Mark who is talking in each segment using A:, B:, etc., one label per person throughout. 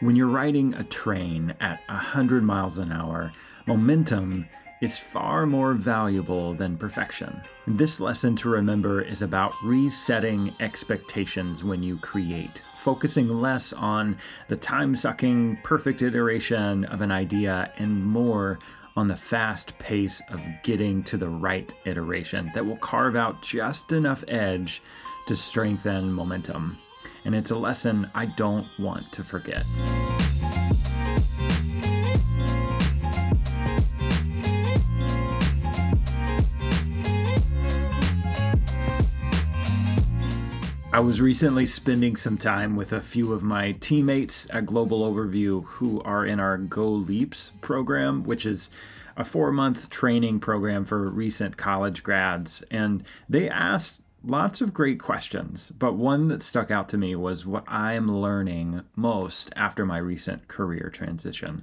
A: When you're riding a train at 100 miles an hour, momentum is far more valuable than perfection. This lesson to remember is about resetting expectations when you create, focusing less on the time sucking, perfect iteration of an idea and more on the fast pace of getting to the right iteration that will carve out just enough edge to strengthen momentum and it's a lesson I don't want to forget. I was recently spending some time with a few of my teammates at Global Overview who are in our Go Leaps program, which is a four month training program for recent college grads. And they asked lots of great questions, but one that stuck out to me was what I'm learning most after my recent career transition.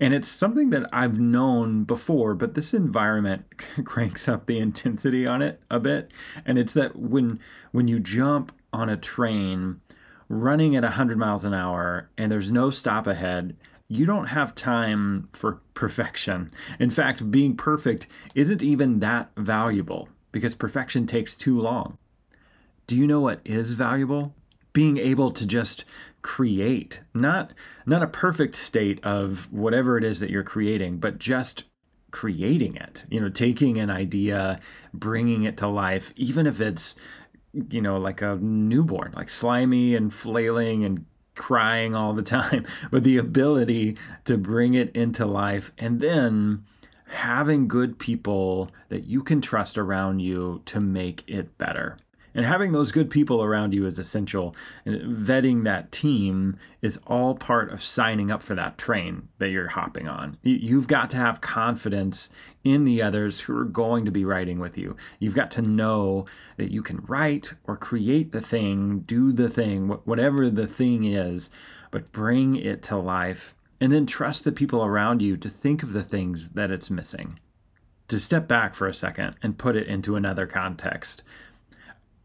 A: And it's something that I've known before, but this environment cranks up the intensity on it a bit. And it's that when when you jump on a train running at 100 miles an hour and there's no stop ahead, you don't have time for perfection. In fact, being perfect isn't even that valuable because perfection takes too long. Do you know what is valuable? Being able to just create, not not a perfect state of whatever it is that you're creating, but just creating it. You know, taking an idea, bringing it to life, even if it's you know, like a newborn, like slimy and flailing and crying all the time, but the ability to bring it into life and then having good people that you can trust around you to make it better. And having those good people around you is essential. And vetting that team is all part of signing up for that train that you're hopping on. You've got to have confidence in the others who are going to be writing with you. You've got to know that you can write or create the thing, do the thing, whatever the thing is, but bring it to life and then trust the people around you to think of the things that it's missing. To step back for a second and put it into another context,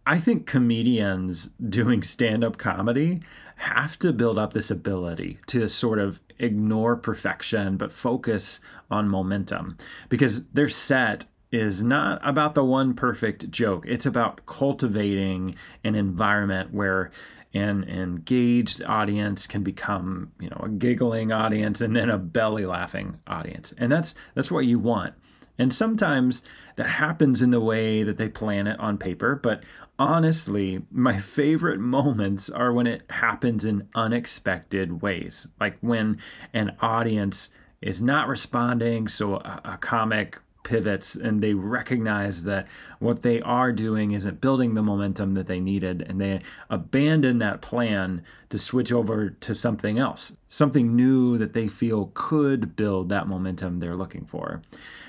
A: I think comedians doing stand up comedy have to build up this ability to sort of ignore perfection but focus on momentum because their set is not about the one perfect joke. It's about cultivating an environment where an engaged audience can become you know a giggling audience and then a belly laughing audience. And that's that's what you want. And sometimes that happens in the way that they plan it on paper but honestly my favorite moments are when it happens in unexpected ways. Like when an audience is not responding so a, a comic pivots and they recognize that what they are doing isn't building the momentum that they needed and they abandon that plan to switch over to something else, something new that they feel could build that momentum they're looking for.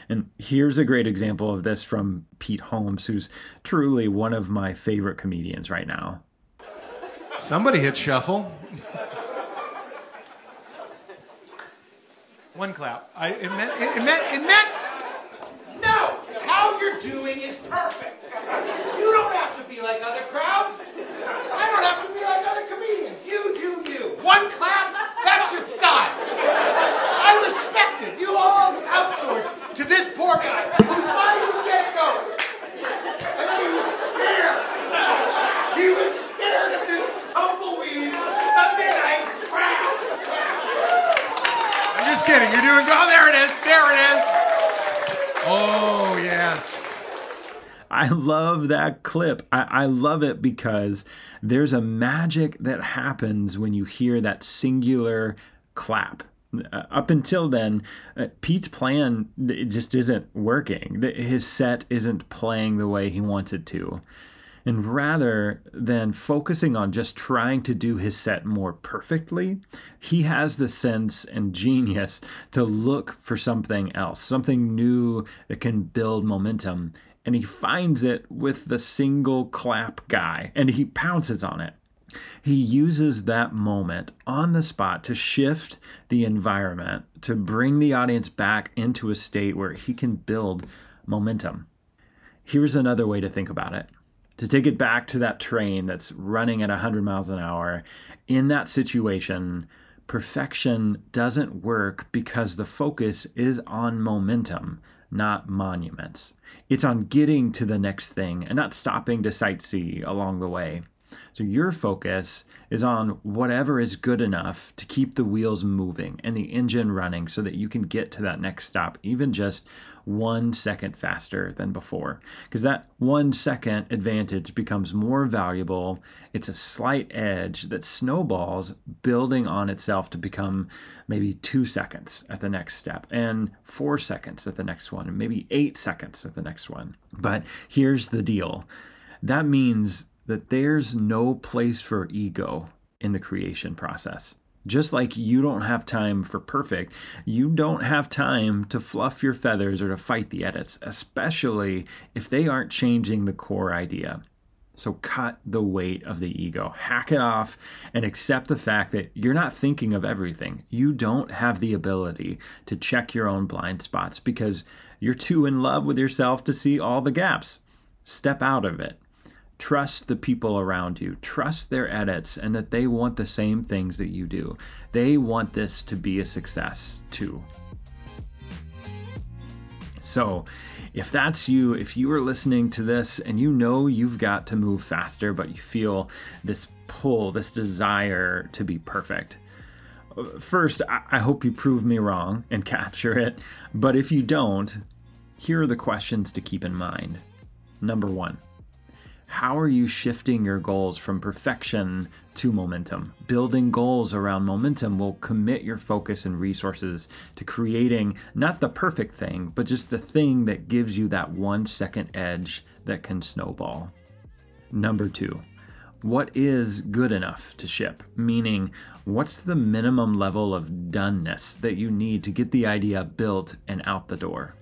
A: And here's a great example of this from Pete Holmes, who's truly one of my favorite comedians right now.
B: Somebody hit shuffle. One clap. I, it, meant, it, it, meant, it meant
C: you're doing is perfect. You don't have to be like other crowds. I don't have to be like other comedians. You do you. One clap, that's your style. I respect it. You all outsource to this poor guy who finally get it going. And then he was scared. He was scared of this tumbleweed midnight crowd.
B: I'm just kidding. You're doing. Oh, there it is. There it is. Oh.
A: I love that clip. I, I, love it because there's a magic that happens when you hear that singular clap. Uh, up until then, uh, Pete's plan just isn't working. His set isn't playing the way he wants it to. And rather than focusing on just trying to do his set more perfectly, he has the sense and genius to look for something else, something new that can build momentum. And he finds it with the single clap guy and he pounces on it. He uses that moment on the spot to shift the environment, to bring the audience back into a state where he can build momentum. Here's another way to think about it to take it back to that train that's running at 100 miles an hour in that situation Perfection doesn't work because the focus is on momentum, not monuments. It's on getting to the next thing and not stopping to sightsee along the way. So your focus is on whatever is good enough to keep the wheels moving and the engine running so that you can get to that next stop, even just one second faster than before. Because that one second advantage becomes more valuable. It's a slight edge that snowballs, building on itself to become maybe two seconds at the next step, and four seconds at the next one, and maybe eight seconds at the next one. But here's the deal that means that there's no place for ego in the creation process. Just like you don't have time for perfect, you don't have time to fluff your feathers or to fight the edits, especially if they aren't changing the core idea. So cut the weight of the ego, hack it off, and accept the fact that you're not thinking of everything. You don't have the ability to check your own blind spots because you're too in love with yourself to see all the gaps. Step out of it. Trust the people around you. Trust their edits and that they want the same things that you do. They want this to be a success too. So, if that's you, if you are listening to this and you know you've got to move faster, but you feel this pull, this desire to be perfect, first, I hope you prove me wrong and capture it. But if you don't, here are the questions to keep in mind. Number one, how are you shifting your goals from perfection to momentum? Building goals around momentum will commit your focus and resources to creating not the perfect thing, but just the thing that gives you that one second edge that can snowball. Number two, what is good enough to ship? Meaning, what's the minimum level of doneness that you need to get the idea built and out the door?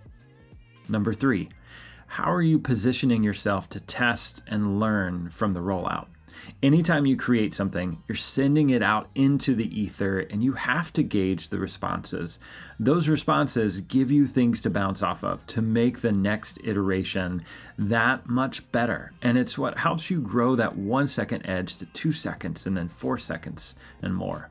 A: Number three, how are you positioning yourself to test and learn from the rollout? Anytime you create something, you're sending it out into the ether and you have to gauge the responses. Those responses give you things to bounce off of to make the next iteration that much better. And it's what helps you grow that one second edge to two seconds and then four seconds and more.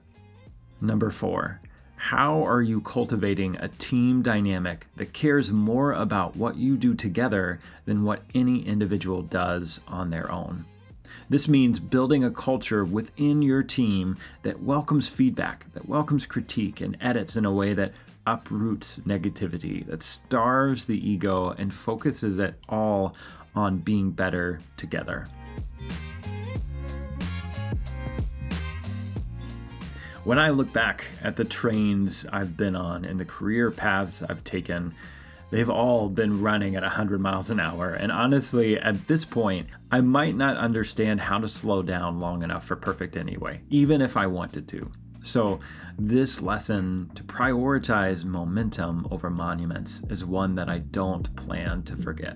A: Number four, how are you cultivating a team dynamic that cares more about what you do together than what any individual does on their own? This means building a culture within your team that welcomes feedback, that welcomes critique and edits in a way that uproots negativity, that starves the ego and focuses it all on being better together. When I look back at the trains I've been on and the career paths I've taken, they've all been running at 100 miles an hour. And honestly, at this point, I might not understand how to slow down long enough for perfect anyway, even if I wanted to. So, this lesson to prioritize momentum over monuments is one that I don't plan to forget.